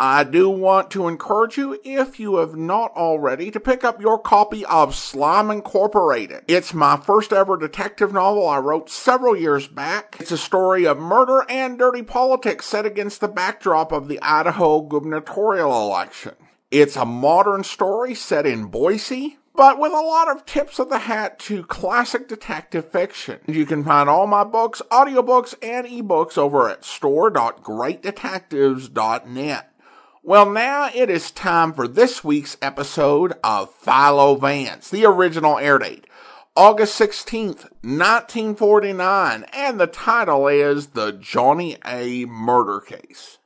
I do want to encourage you, if you have not already, to pick up your copy of Slime Incorporated. It's my first ever detective novel I wrote several years back. It's a story of murder and dirty politics set against the backdrop of the Idaho gubernatorial election. It's a modern story set in Boise, but with a lot of tips of the hat to classic detective fiction. You can find all my books, audiobooks, and ebooks over at store.greatdetectives.net. Well, now it is time for this week's episode of Philo Vance, the original air date, August 16th, 1949, and the title is The Johnny A. Murder Case.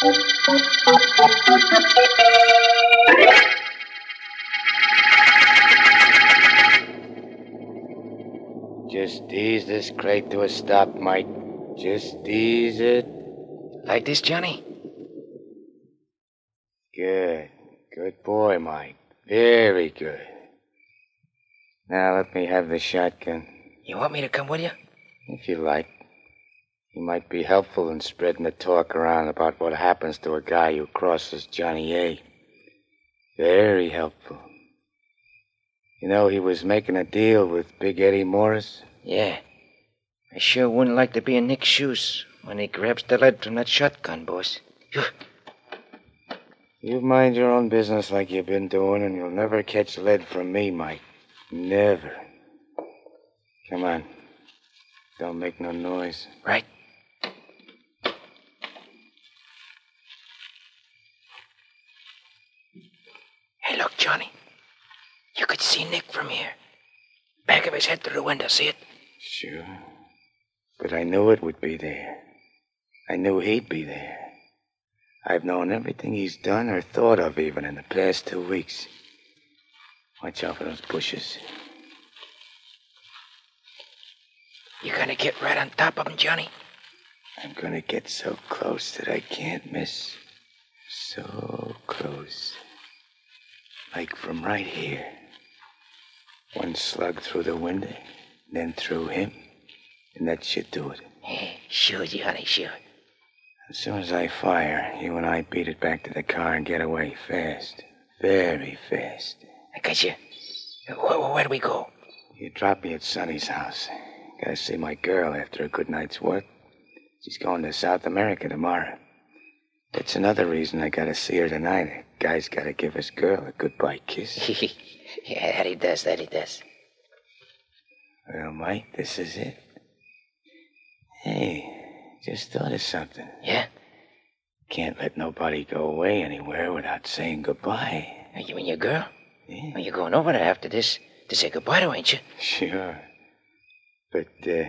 Just ease this crate to a stop, Mike. Just ease it. Like this, Johnny? Good. Good boy, Mike. Very good. Now let me have the shotgun. You want me to come with you? If you like. You might be helpful in spreading the talk around about what happens to a guy who crosses Johnny A. Very helpful. You know, he was making a deal with Big Eddie Morris. Yeah. I sure wouldn't like to be in Nick's shoes when he grabs the lead from that shotgun, boss. You mind your own business like you've been doing, and you'll never catch lead from me, Mike. Never. Come on. Don't make no noise. Right. Hey, look, Johnny. You could see Nick from here. Back of his head through the window, see it? Sure. But I knew it would be there. I knew he'd be there. I've known everything he's done or thought of even in the past two weeks. Watch out for those bushes. You're gonna get right on top of him, Johnny? I'm gonna get so close that I can't miss. So close. Like from right here. One slug through the window, then through him, and that should do it. Yeah, sure, Johnny, sure. As soon as I fire, you and I beat it back to the car and get away fast. Very fast. I got you. Where, where do we go? You drop me at Sonny's house. Gotta see my girl after a good night's work. She's going to South America tomorrow. That's another reason I gotta see her tonight. A guy's gotta give his girl a goodbye kiss. yeah, that he does, that he does. well, Mike, this is it. Hey, just thought of something. Yeah? Can't let nobody go away anywhere without saying goodbye. You mean your girl? Yeah. Well, you're going over there after this to say goodbye to, ain't you? Sure. But, uh,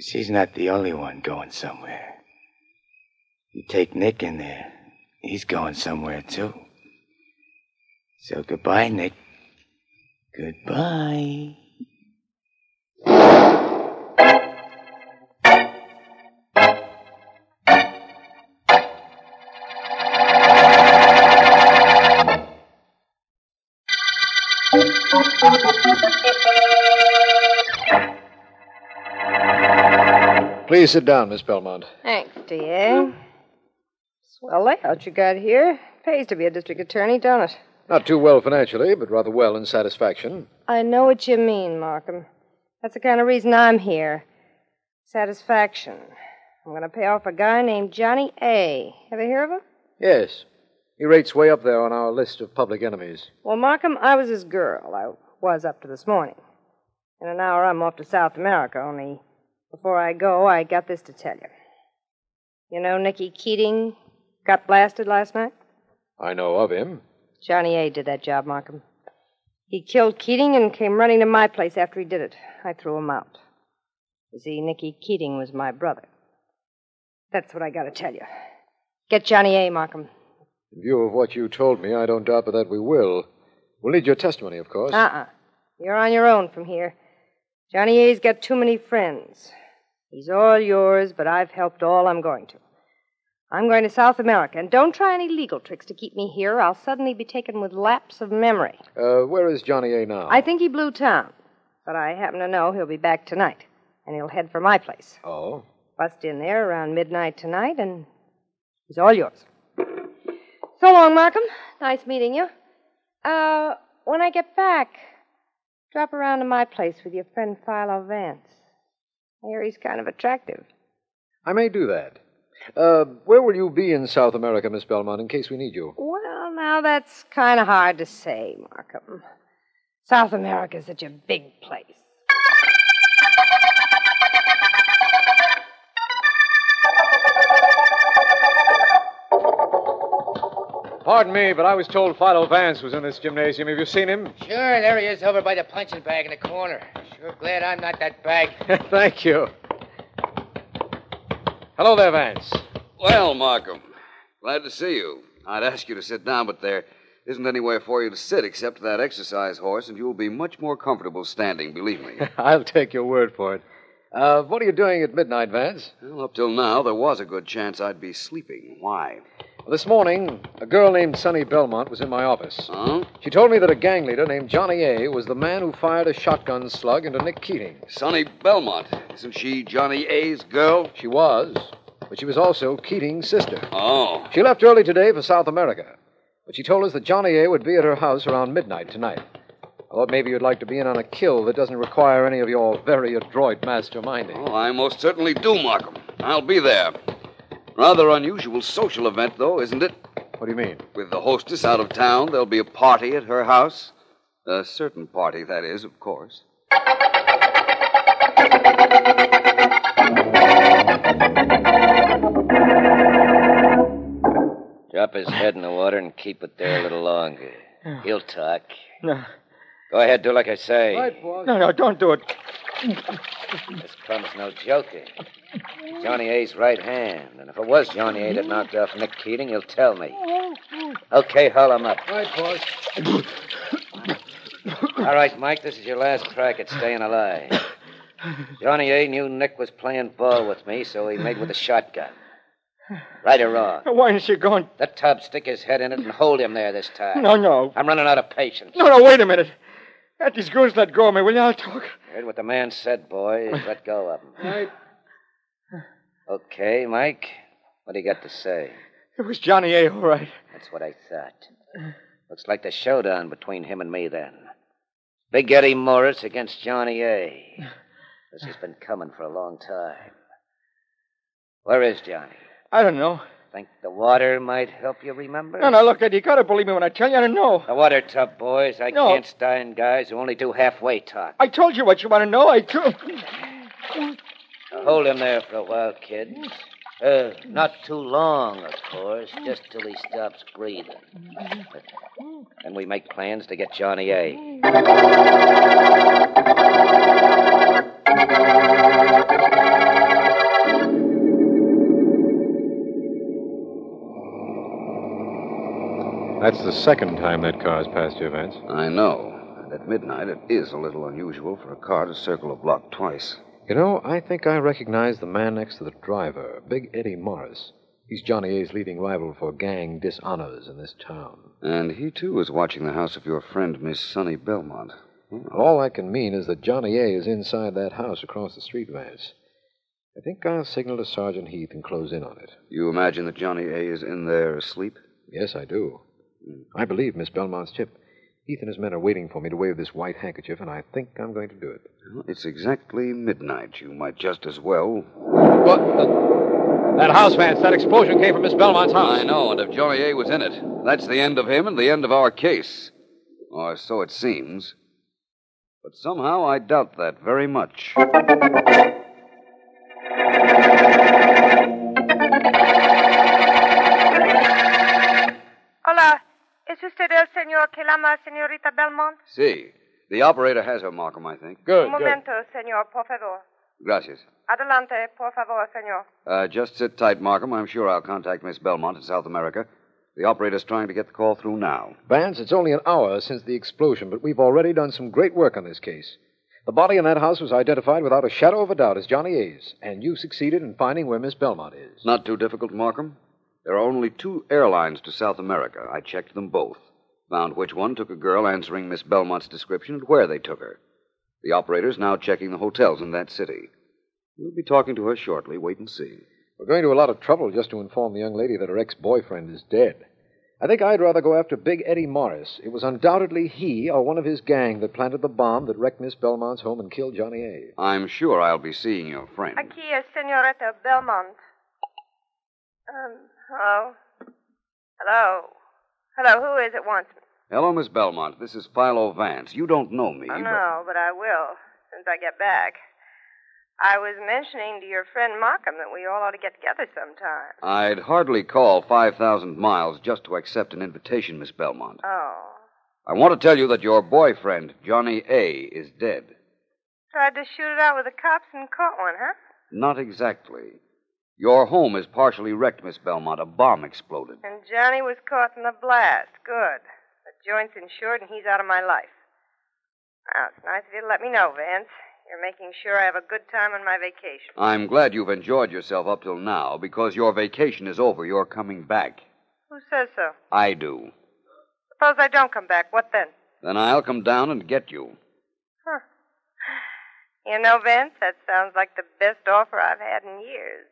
she's not the only one going somewhere. You take Nick in there, he's going somewhere, too. So goodbye, Nick. Goodbye. Please sit down, Miss Belmont. Thanks, D.A. Swell layout you got here. Pays to be a district attorney, don't it? Not too well financially, but rather well in satisfaction. I know what you mean, Markham. That's the kind of reason I'm here. Satisfaction. I'm going to pay off a guy named Johnny A. Ever hear of him? Yes. He rates way up there on our list of public enemies. Well, Markham, I was his girl. I was up to this morning. In an hour, I'm off to South America, only before I go, I got this to tell you. You know Nicky Keating got blasted last night? I know of him. Johnny A. did that job, Markham. He killed Keating and came running to my place after he did it. I threw him out. You see, Nicky Keating was my brother. That's what I gotta tell you. Get Johnny A., Markham. In view of what you told me, I don't doubt but that we will. We'll need your testimony, of course. Uh-uh. You're on your own from here. Johnny A.'s got too many friends. He's all yours, but I've helped all I'm going to. I'm going to South America, and don't try any legal tricks to keep me here. I'll suddenly be taken with lapse of memory. Uh, where is Johnny A now? I think he blew town, but I happen to know he'll be back tonight, and he'll head for my place. Oh? Bust in there around midnight tonight, and he's all yours. So long, Markham. Nice meeting you. Uh, when I get back, drop around to my place with your friend Philo Vance. I hear he's kind of attractive. I may do that. Uh, where will you be in South America, Miss Belmont, in case we need you? Well, now that's kind of hard to say, Markham. South America's such a big place. Pardon me, but I was told Philo Vance was in this gymnasium. Have you seen him? Sure, there he is over by the punching bag in the corner. Sure glad I'm not that bag. Thank you. Hello there, Vance. Well, Markham, glad to see you. I'd ask you to sit down, but there isn't anywhere for you to sit except that exercise horse, and you'll be much more comfortable standing, believe me. I'll take your word for it. Uh, what are you doing at midnight, Vance? well, up till now, there was a good chance I'd be sleeping. Why? This morning, a girl named Sonny Belmont was in my office. Huh? She told me that a gang leader named Johnny A. was the man who fired a shotgun slug into Nick Keating. Sonny Belmont. Isn't she Johnny A.'s girl? She was, but she was also Keating's sister. Oh. She left early today for South America, but she told us that Johnny A. would be at her house around midnight tonight. I thought maybe you'd like to be in on a kill that doesn't require any of your very adroit masterminding. Oh, I most certainly do, Markham. I'll be there. Rather unusual social event, though, isn't it? What do you mean? With the hostess out of town, there'll be a party at her house. A certain party, that is, of course. Drop his head in the water and keep it there a little longer. He'll talk. No. Go ahead, do like I say. Right, boss. No, no, don't do it. This Crumb's no joker. Johnny A's right hand. And if it was Johnny A that knocked off Nick Keating, he'll tell me. Okay, haul him up. Right, boss. All right, Mike, this is your last crack at staying alive. Johnny A knew Nick was playing ball with me, so he made with a shotgun. Right or wrong? Why isn't she going? The tub, stick his head in it and hold him there this time. No, no. I'm running out of patience. No, no, wait a minute. Let these goons let go of me, will you? I'll talk. Heard what the man said, boys. Let go of him. Right. Okay, Mike. What do you got to say? It was Johnny A, all right. That's what I thought. Looks like the showdown between him and me then. Big Eddie Morris against Johnny A. This has been coming for a long time. Where is Johnny? I don't know. Think the water might help you remember? No, no, look, Eddie, you gotta believe me when I tell you I don't know. The water tub, boys. I No. can't stand guys who only do halfway talk. I told you what you want to know. I told. Now, hold him there for a while, kids. Uh, not too long, of course, just till he stops breathing. Then we make plans to get Johnny A. That's the second time that car's passed you, Vance. I know. And at midnight, it is a little unusual for a car to circle a block twice. You know, I think I recognize the man next to the driver, Big Eddie Morris. He's Johnny A's leading rival for gang dishonors in this town. And he, too, was watching the house of your friend, Miss Sonny Belmont. All I can mean is that Johnny A is inside that house across the street, Vance. I think I'll signal to Sergeant Heath and close in on it. You imagine that Johnny A is in there asleep? Yes, I do. I believe Miss Belmont's tip. Heath and his men are waiting for me to wave this white handkerchief, and I think I'm going to do it. Well, it's exactly midnight. You might just as well. What? that house, Vance. That explosion came from Miss Belmont's house. I know, and if Johnny A was in it, that's the end of him and the end of our case. Or so it seems. But somehow I doubt that very much. El señor que llama señorita Belmont? See. The operator has her, Markham, I think. Good, Un good. momento, señor, por favor. Gracias. Adelante, por favor, señor. Uh, just sit tight, Markham. I'm sure I'll contact Miss Belmont in South America. The operator's trying to get the call through now. Vance, it's only an hour since the explosion, but we've already done some great work on this case. The body in that house was identified without a shadow of a doubt as Johnny A's, and you succeeded in finding where Miss Belmont is. Not too difficult, Markham. There are only two airlines to South America. I checked them both. Found which one took a girl answering Miss Belmont's description and where they took her. The operator's now checking the hotels in that city. We'll be talking to her shortly. Wait and see. We're going to a lot of trouble just to inform the young lady that her ex boyfriend is dead. I think I'd rather go after Big Eddie Morris. It was undoubtedly he or one of his gang that planted the bomb that wrecked Miss Belmont's home and killed Johnny A. I'm sure I'll be seeing your friend. Aquí es señorita Belmont. Um, hello? Hello? Hello, who is it wants me? Hello, Miss Belmont. This is Philo Vance. You don't know me. Oh, but- no, but I will, since I get back. I was mentioning to your friend Markham that we all ought to get together sometime. I'd hardly call 5,000 miles just to accept an invitation, Miss Belmont. Oh. I want to tell you that your boyfriend, Johnny A., is dead. Tried to shoot it out with the cops and caught one, huh? Not exactly. Your home is partially wrecked, Miss Belmont. A bomb exploded. And Johnny was caught in the blast. Good. The joint's insured and he's out of my life. Well, it's nice of you to let me know, Vance. You're making sure I have a good time on my vacation. I'm glad you've enjoyed yourself up till now because your vacation is over. You're coming back. Who says so? I do. Suppose I don't come back. What then? Then I'll come down and get you. Huh. You know, Vance, that sounds like the best offer I've had in years.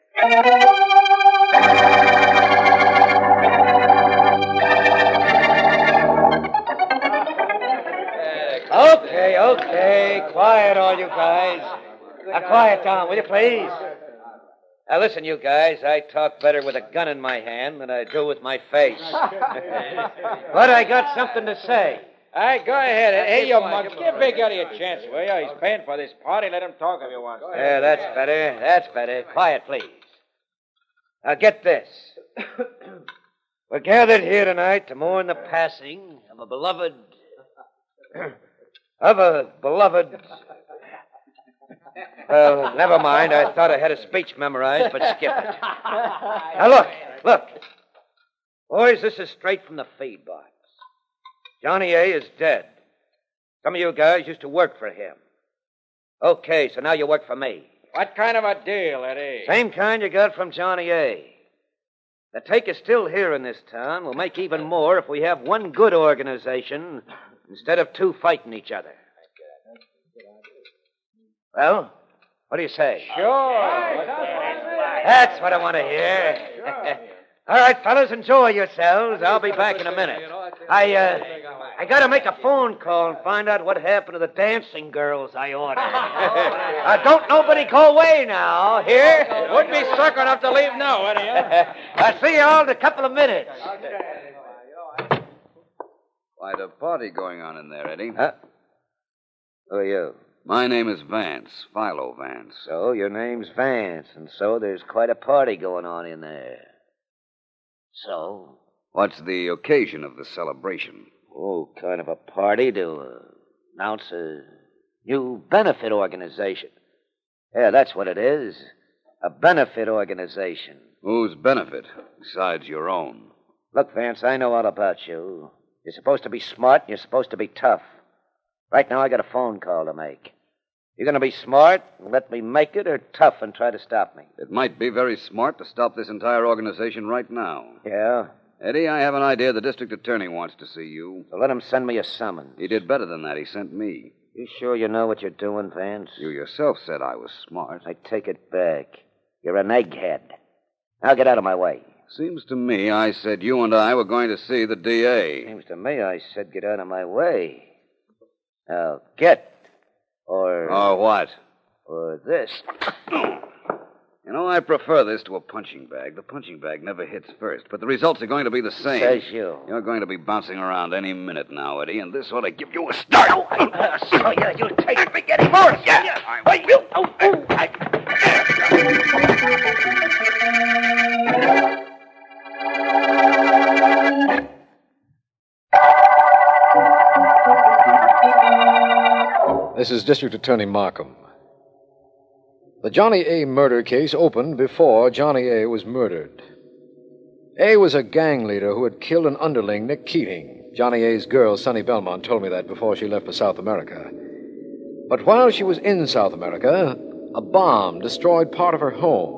Okay, okay. Quiet, all you guys. Now, quiet down, will you, please? Now, listen, you guys. I talk better with a gun in my hand than I do with my face. but I got something to say. All right, go ahead. Hey, you mug, give Big Eddie a chance, will you? He's paying for this party. Let him talk if he wants. Yeah, that's better. That's better. Quiet, please. Now, get this. We're gathered here tonight to mourn the passing of a beloved. of a beloved. Well, never mind. I thought I had a speech memorized, but skip it. Now, look, look. Boys, this is straight from the feed box. Johnny A. is dead. Some of you guys used to work for him. Okay, so now you work for me. What kind of a deal, Eddie? Same kind you got from Johnny A. The take is still here in this town. We'll make even more if we have one good organization instead of two fighting each other. Well, what do you say? Sure. That's what I want to hear. All right, fellas, enjoy yourselves. I'll be back in a minute. I, uh, I gotta make a phone call and find out what happened to the dancing girls I ordered. uh, don't nobody go away now. Here? wouldn't be sucker enough to leave now, Eddie. huh? I'll see you all in a couple of minutes. Quite a party going on in there, Eddie. Huh? Who are you? My name is Vance, Philo Vance. So, your name's Vance, and so there's quite a party going on in there. So? What's the occasion of the celebration? Oh, kind of a party to uh, announce a new benefit organization. Yeah, that's what it is. A benefit organization. Whose benefit, besides your own? Look, Vance, I know all about you. You're supposed to be smart and you're supposed to be tough. Right now, I got a phone call to make. You're going to be smart and let me make it, or tough and try to stop me? It might be very smart to stop this entire organization right now. Yeah? Eddie, I have an idea the district attorney wants to see you. So let him send me a summons. He did better than that. He sent me. You sure you know what you're doing, Vance? You yourself said I was smart. I take it back. You're an egghead. Now get out of my way. Seems to me I said you and I were going to see the DA. Seems to me I said get out of my way. Now get. Or. Or what? Or this. You know, I prefer this to a punching bag. The punching bag never hits first, but the results are going to be the same. Says you. You're going to be bouncing around any minute now, Eddie, and this ought to give you a start. Oh, uh, so yeah, you'll take it any more. Yeah, yeah, I will. Oh, oh, I... This is District Attorney Markham. The Johnny A. murder case opened before Johnny A. was murdered. A was a gang leader who had killed an underling, Nick Keating. Johnny A.'s girl, Sonny Belmont, told me that before she left for South America. But while she was in South America, a bomb destroyed part of her home,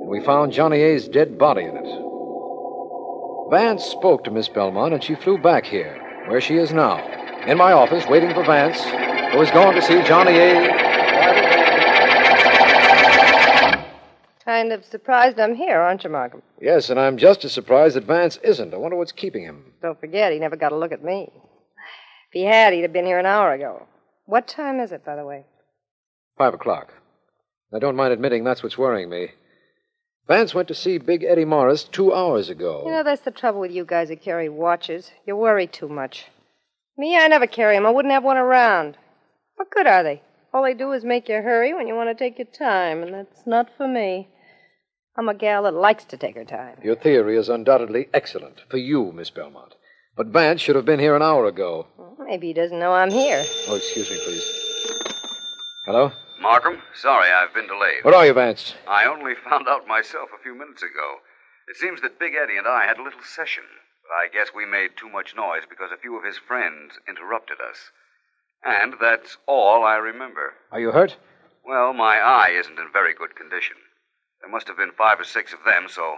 and we found Johnny A.'s dead body in it. Vance spoke to Miss Belmont, and she flew back here, where she is now, in my office, waiting for Vance, who is going to see Johnny A. Kind of surprised I'm here, aren't you, Markham? Yes, and I'm just as surprised that Vance isn't. I wonder what's keeping him. Don't forget, he never got a look at me. If he had, he'd have been here an hour ago. What time is it, by the way? Five o'clock. I don't mind admitting that's what's worrying me. Vance went to see Big Eddie Morris two hours ago. You know, that's the trouble with you guys that carry watches. You worry too much. Me, I never carry carry 'em. I wouldn't have one around. What good are they? All they do is make you hurry when you want to take your time, and that's not for me. I'm a gal that likes to take her time. Your theory is undoubtedly excellent for you, Miss Belmont. But Vance should have been here an hour ago. Well, maybe he doesn't know I'm here. Oh, excuse me, please. Hello? Markham, sorry I've been delayed. Where are you, Vance? I only found out myself a few minutes ago. It seems that Big Eddie and I had a little session, but I guess we made too much noise because a few of his friends interrupted us. And that's all I remember. Are you hurt? Well, my eye isn't in very good condition. There must have been five or six of them, so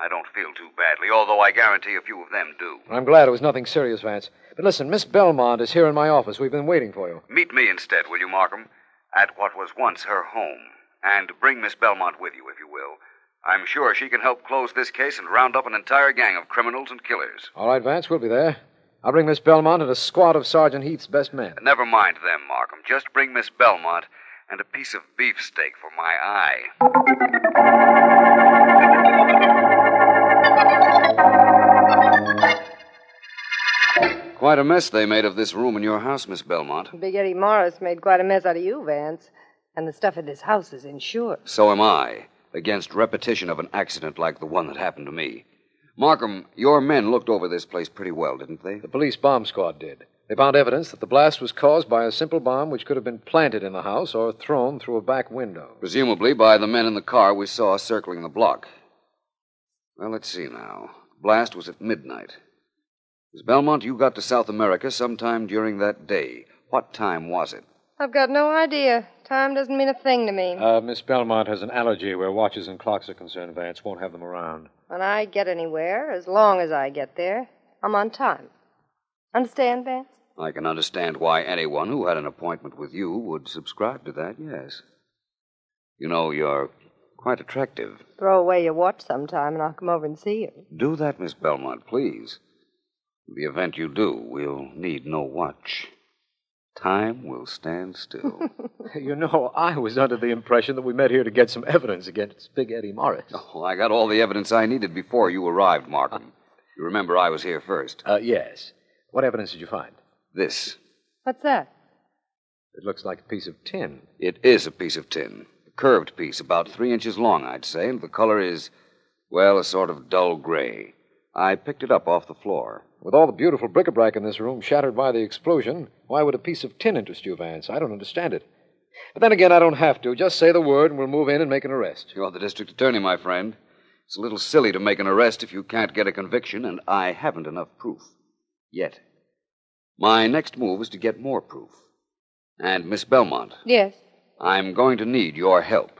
I don't feel too badly, although I guarantee a few of them do. I'm glad it was nothing serious, Vance. But listen, Miss Belmont is here in my office. We've been waiting for you. Meet me instead, will you, Markham? At what was once her home. And bring Miss Belmont with you, if you will. I'm sure she can help close this case and round up an entire gang of criminals and killers. All right, Vance, we'll be there. I'll bring Miss Belmont and a squad of Sergeant Heath's best men. Never mind them, Markham. Just bring Miss Belmont and a piece of beefsteak for my eye. Quite a mess they made of this room in your house, Miss Belmont. Big Eddie Morris made quite a mess out of you, Vance. And the stuff in this house is insured. So am I, against repetition of an accident like the one that happened to me. Markham, your men looked over this place pretty well, didn't they? The police bomb squad did. They found evidence that the blast was caused by a simple bomb which could have been planted in the house or thrown through a back window. Presumably by the men in the car we saw circling the block. Well, let's see now. The blast was at midnight. Miss Belmont, you got to South America sometime during that day. What time was it? I've got no idea. Time doesn't mean a thing to me. Uh, Miss Belmont has an allergy where watches and clocks are concerned. Vance won't have them around. When I get anywhere, as long as I get there, I'm on time. Understand, Vance? I can understand why anyone who had an appointment with you would subscribe to that, yes. You know, you're quite attractive. Throw away your watch sometime and I'll come over and see you. Do that, Miss Belmont, please. In the event you do, we'll need no watch. Time will stand still. You know, I was under the impression that we met here to get some evidence against Big Eddie Morris. oh, I got all the evidence I needed before you arrived, Markham. You remember I was here first. Uh, yes. What evidence did you find? This. What's that? It looks like a piece of tin. It is a piece of tin. A curved piece, about three inches long, I'd say, and the color is, well, a sort of dull gray. I picked it up off the floor. With all the beautiful bric-a-brac in this room shattered by the explosion, why would a piece of tin interest you, Vance? I don't understand it. But then again, I don't have to. Just say the word and we'll move in and make an arrest. You're the district attorney, my friend. It's a little silly to make an arrest if you can't get a conviction, and I haven't enough proof. Yet. My next move is to get more proof. And, Miss Belmont, Yes. I'm going to need your help.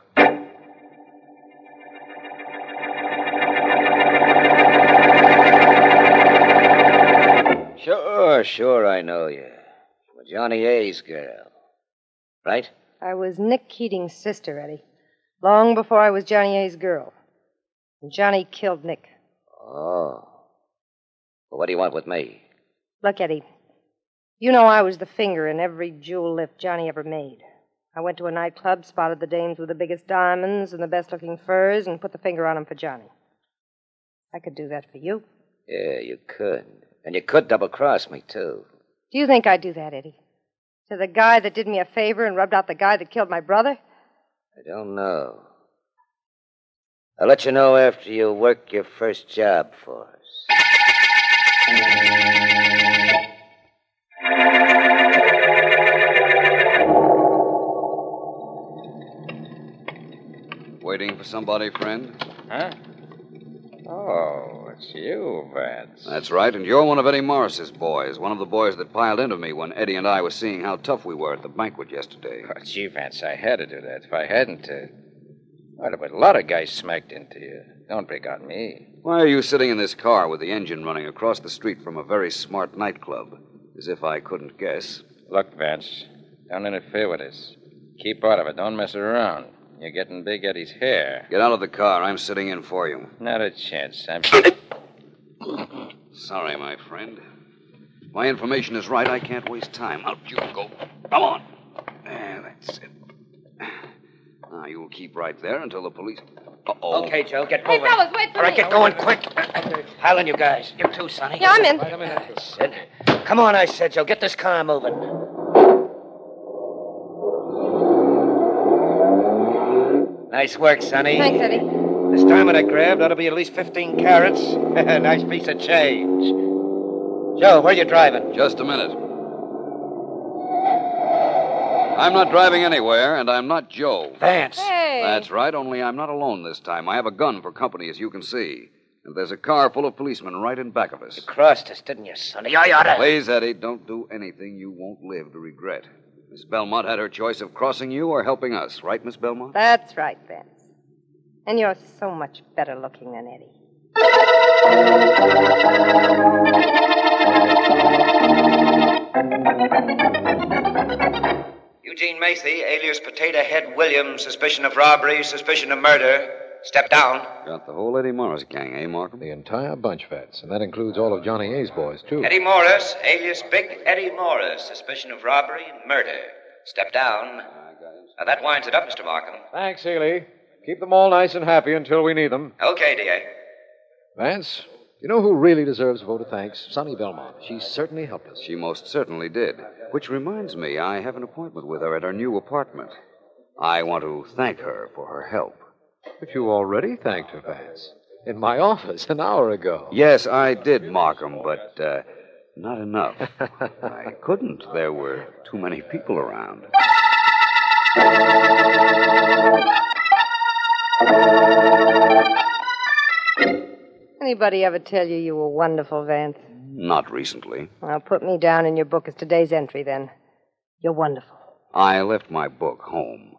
Sure, sure, I know you. You're Johnny A's girl. Right? I was Nick Keating's sister, Eddie. Long before I was Johnny A's girl. And Johnny killed Nick. Oh. Well, what do you want with me? Look, Eddie. You know I was the finger in every jewel lift Johnny ever made. I went to a nightclub, spotted the dames with the biggest diamonds and the best looking furs, and put the finger on 'em for Johnny. I could do that for you. Yeah, you could. And you could double cross me, too. Do you think I'd do that, Eddie? To the guy that did me a favor and rubbed out the guy that killed my brother? I don't know. I'll let you know after you work your first job for us. Somebody, friend? Huh? Oh, it's you, Vance. That's right, and you're one of Eddie Morris's boys, one of the boys that piled into me when Eddie and I were seeing how tough we were at the banquet yesterday. Oh, gee, Vance, I had to do that. If I hadn't, uh... Well, but a lot of guys smacked into you. Don't pick on me. Why are you sitting in this car with the engine running across the street from a very smart nightclub? As if I couldn't guess. Look, Vance, don't interfere with us. Keep out of it. Don't mess around. You're getting Big Eddie's hair. Get out of the car. I'm sitting in for you. Not a chance. I'm. Sorry, my friend. If my information is right, I can't waste time. Out you go. Come on. There, that's it. Now, you'll keep right there until the police. Uh-oh. Okay, Joe, get Hey, moving. fellas, wait for All right, me. get going quick. Helen, you guys. You too, Sonny. Yeah, I'm in. That's it. Come on, I said, Joe. Get this car moving. Nice work, Sonny. Thanks, Eddie. This diamond I grabbed ought to be at least 15 carats. nice piece of change. Joe, where you driving? Just a minute. I'm not driving anywhere, and I'm not Joe. Vance. Hey. That's right, only I'm not alone this time. I have a gun for company, as you can see. And there's a car full of policemen right in back of us. You crossed us, didn't you, Sonny? I oughta. Please, Eddie, don't do anything you won't live to regret. Miss Belmont had her choice of crossing you or helping us, right, Miss Belmont? That's right, Vance. And you're so much better looking than Eddie. Eugene Macy, alias Potato Head Williams, suspicion of robbery, suspicion of murder. Step down. Got the whole Eddie Morris gang, eh, Markham? The entire bunch, Vance, and that includes all of Johnny A's boys, too. Eddie Morris, alias Big Eddie Morris, suspicion of robbery and murder. Step down. Now, that winds it up, Mr. Markham. Thanks, Ely. Keep them all nice and happy until we need them. Okay, DA. Vance, you know who really deserves a vote of thanks? Sonny Belmont. She certainly helped us. She most certainly did. Which reminds me, I have an appointment with her at her new apartment. I want to thank her for her help. But you already thanked her, Vance. In my office an hour ago. Yes, I did, Markham, but uh, not enough. I couldn't. There were too many people around. Anybody ever tell you you were wonderful, Vance? Not recently. Well, put me down in your book as today's entry, then. You're wonderful. I left my book home.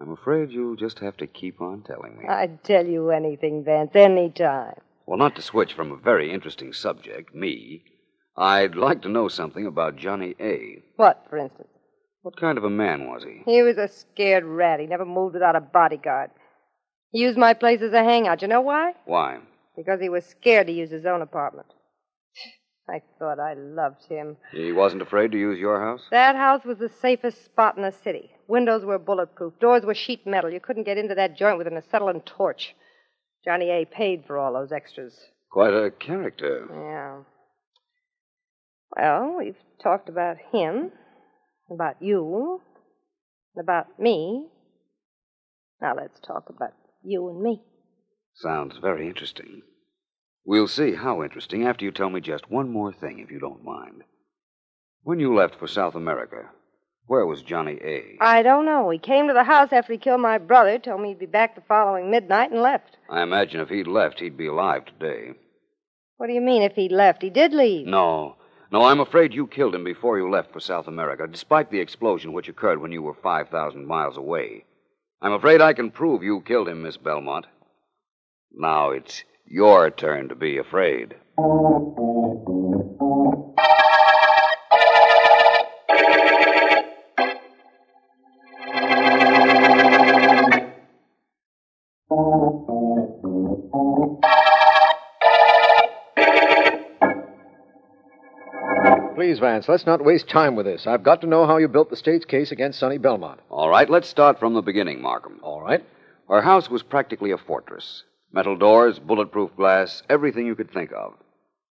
I'm afraid you'll just have to keep on telling me. I'd tell you anything, Vance, any time. Well, not to switch from a very interesting subject, me, I'd like to know something about Johnny A. What, for instance? What kind of a man was he? He was a scared rat. He never moved without a bodyguard. He used my place as a hangout. You know why? Why? Because he was scared to use his own apartment. I thought I loved him. He wasn't afraid to use your house? That house was the safest spot in the city. Windows were bulletproof, doors were sheet metal. You couldn't get into that joint with an acetylene torch. Johnny A. paid for all those extras. Quite a character. Yeah. Well, we've talked about him, about you, and about me. Now let's talk about you and me. Sounds very interesting. We'll see how interesting after you tell me just one more thing, if you don't mind. When you left for South America, where was Johnny A? I don't know. He came to the house after he killed my brother, told me he'd be back the following midnight, and left. I imagine if he'd left, he'd be alive today. What do you mean if he left? He did leave. No. No, I'm afraid you killed him before you left for South America, despite the explosion which occurred when you were 5,000 miles away. I'm afraid I can prove you killed him, Miss Belmont. Now it's your turn to be afraid. Please, Vance, let's not waste time with this. I've got to know how you built the state's case against Sonny Belmont. All right, let's start from the beginning, Markham. All right. Our house was practically a fortress. Metal doors, bulletproof glass, everything you could think of.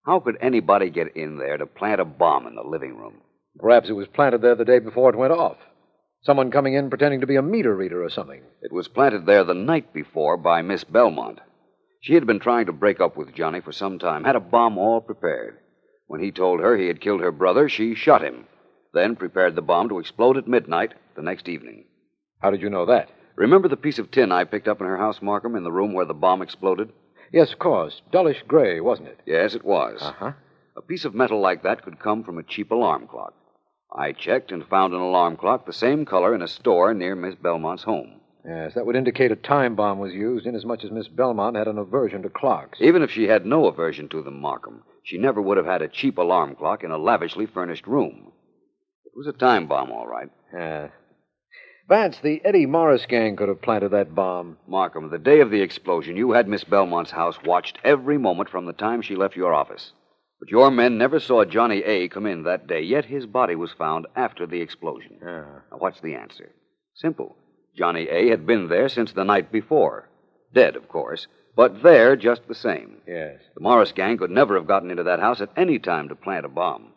How could anybody get in there to plant a bomb in the living room? Perhaps it was planted there the day before it went off. Someone coming in pretending to be a meter reader or something. It was planted there the night before by Miss Belmont. She had been trying to break up with Johnny for some time, had a bomb all prepared. When he told her he had killed her brother, she shot him, then prepared the bomb to explode at midnight the next evening. How did you know that? Remember the piece of tin I picked up in her house, Markham, in the room where the bomb exploded? Yes, of course. Dullish gray, wasn't it? Yes, it was. Uh huh. A piece of metal like that could come from a cheap alarm clock. I checked and found an alarm clock the same color in a store near Miss Belmont's home. Yes, that would indicate a time bomb was used, inasmuch as Miss Belmont had an aversion to clocks. Even if she had no aversion to them, Markham, she never would have had a cheap alarm clock in a lavishly furnished room. It was a time bomb, all right. Yeah. Vance, the Eddie Morris gang could have planted that bomb. Markham, the day of the explosion, you had Miss Belmont's house watched every moment from the time she left your office. But your men never saw Johnny A come in that day, yet his body was found after the explosion. Yeah. Now, what's the answer? Simple. Johnny A had been there since the night before. Dead, of course, but there just the same. Yes. The Morris gang could never have gotten into that house at any time to plant a bomb.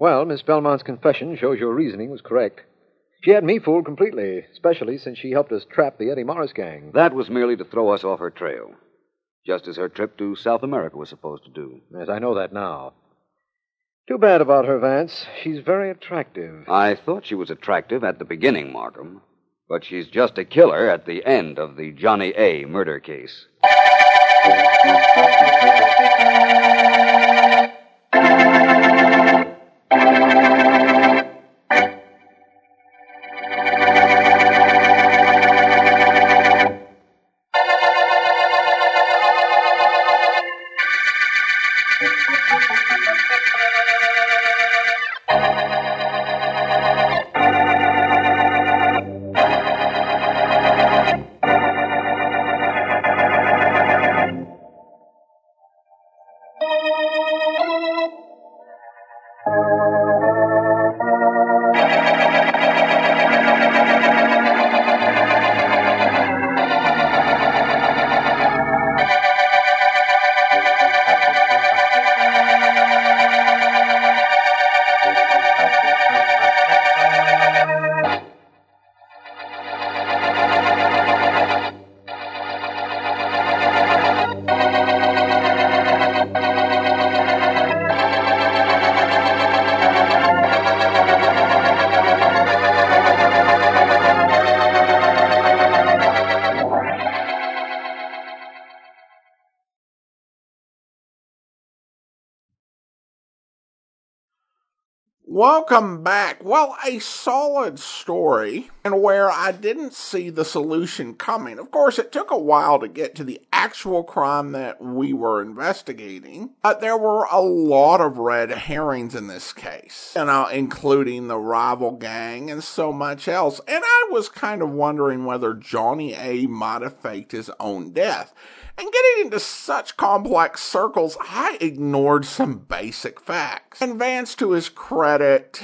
Well, Miss Belmont's confession shows your reasoning was correct. She had me fooled completely, especially since she helped us trap the Eddie Morris gang. That was merely to throw us off her trail, just as her trip to South America was supposed to do. Yes, I know that now. Too bad about her, Vance. She's very attractive. I thought she was attractive at the beginning, Markham, but she's just a killer at the end of the Johnny A murder case. Welcome back. Well, a solid story, and where I didn't see the solution coming. Of course, it took a while to get to the actual crime that we were investigating, but there were a lot of red herrings in this case, you uh, know, including the rival gang and so much else. And I was kind of wondering whether Johnny A might have faked his own death. And getting into such complex circles, I ignored some basic facts. And Vance, to his credit,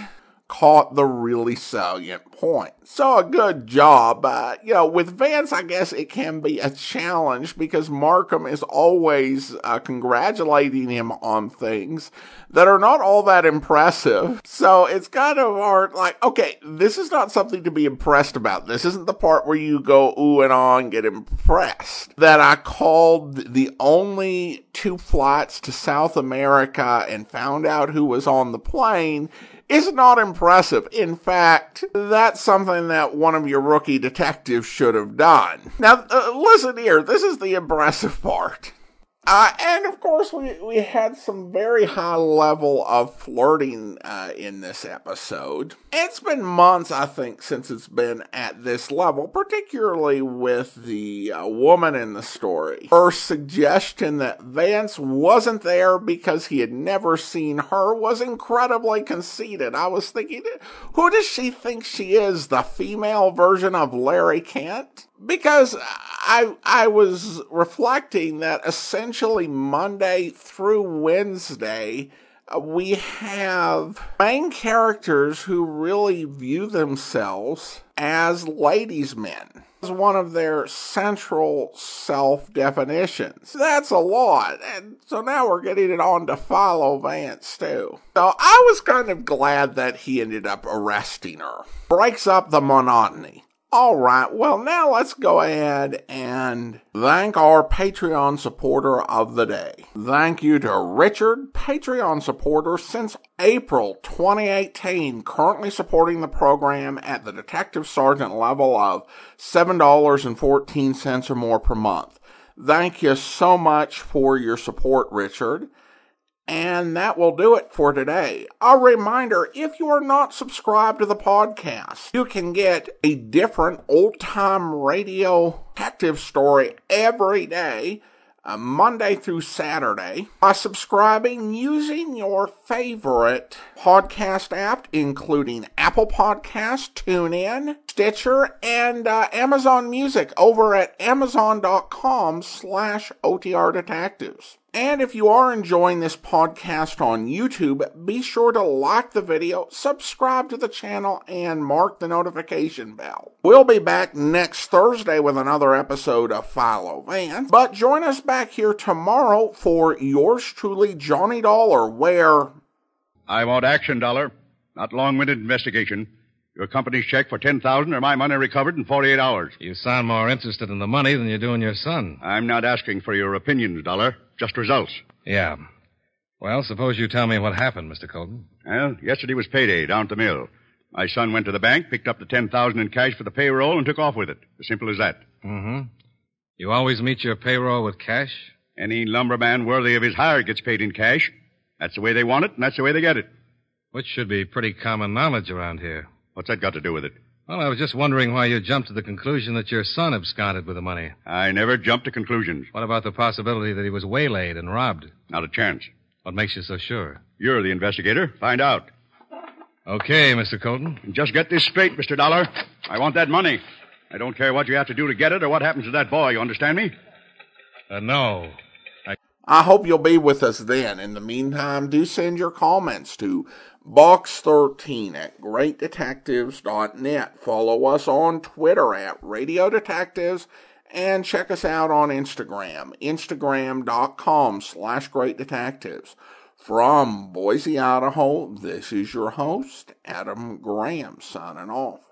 caught the really salient point. So a good job. Uh, you know, with Vance, I guess it can be a challenge because Markham is always uh, congratulating him on things that are not all that impressive. So it's kind of hard, like, okay, this is not something to be impressed about. This isn't the part where you go ooh and on, and get impressed. That I called the only two flights to South America and found out who was on the plane is not impressive. In fact, that's something that one of your rookie detectives should have done. Now, uh, listen here, this is the impressive part. Uh, and of course, we, we had some very high level of flirting uh, in this episode. It's been months, I think, since it's been at this level, particularly with the uh, woman in the story. Her suggestion that Vance wasn't there because he had never seen her was incredibly conceited. I was thinking, who does she think she is? The female version of Larry Kent? because I I was reflecting that essentially Monday through Wednesday Uh, we have main characters who really view themselves as ladies' men as one of their central self definitions. That's a lot. And so now we're getting it on to Philo Vance too. So I was kind of glad that he ended up arresting her. Breaks up the monotony All right, well, now let's go ahead and thank our Patreon supporter of the day. Thank you to Richard, Patreon supporter since April 2018, currently supporting the program at the detective sergeant level of $7.14 or more per month. Thank you so much for your support, Richard. And that will do it for today. A reminder if you are not subscribed to the podcast, you can get a different old time radio detective story every day, uh, Monday through Saturday, by subscribing using your favorite podcast app, including Apple Podcast, TuneIn, Stitcher, and uh, Amazon Music over at amazon.com slash OTR Detectives. And if you are enjoying this podcast on YouTube, be sure to like the video, subscribe to the channel, and mark the notification bell. We'll be back next Thursday with another episode of Philo Vance, but join us back here tomorrow for yours truly, Johnny Dollar, where. I want action, Dollar, not long winded investigation. Your company's check for 10000 or my money recovered in 48 hours. You sound more interested in the money than you do in your son. I'm not asking for your opinions, Dollar, just results. Yeah. Well, suppose you tell me what happened, Mr. Colton. Well, yesterday was payday down at the mill. My son went to the bank, picked up the 10000 in cash for the payroll, and took off with it. As simple as that. Mm-hmm. You always meet your payroll with cash? Any lumberman worthy of his hire gets paid in cash. That's the way they want it, and that's the way they get it. Which should be pretty common knowledge around here. What's that got to do with it? Well, I was just wondering why you jumped to the conclusion that your son absconded with the money. I never jump to conclusions. What about the possibility that he was waylaid and robbed? Not a chance. What makes you so sure? You're the investigator. Find out. Okay, Mr. Colton. Just get this straight, Mr. Dollar. I want that money. I don't care what you have to do to get it or what happens to that boy. You understand me? Uh, no. I... I hope you'll be with us then. In the meantime, do send your comments to box13 at greatdetectives.net. Follow us on Twitter at Radio Detectives and check us out on Instagram, instagram.com slash greatdetectives. From Boise, Idaho, this is your host, Adam Graham, signing off.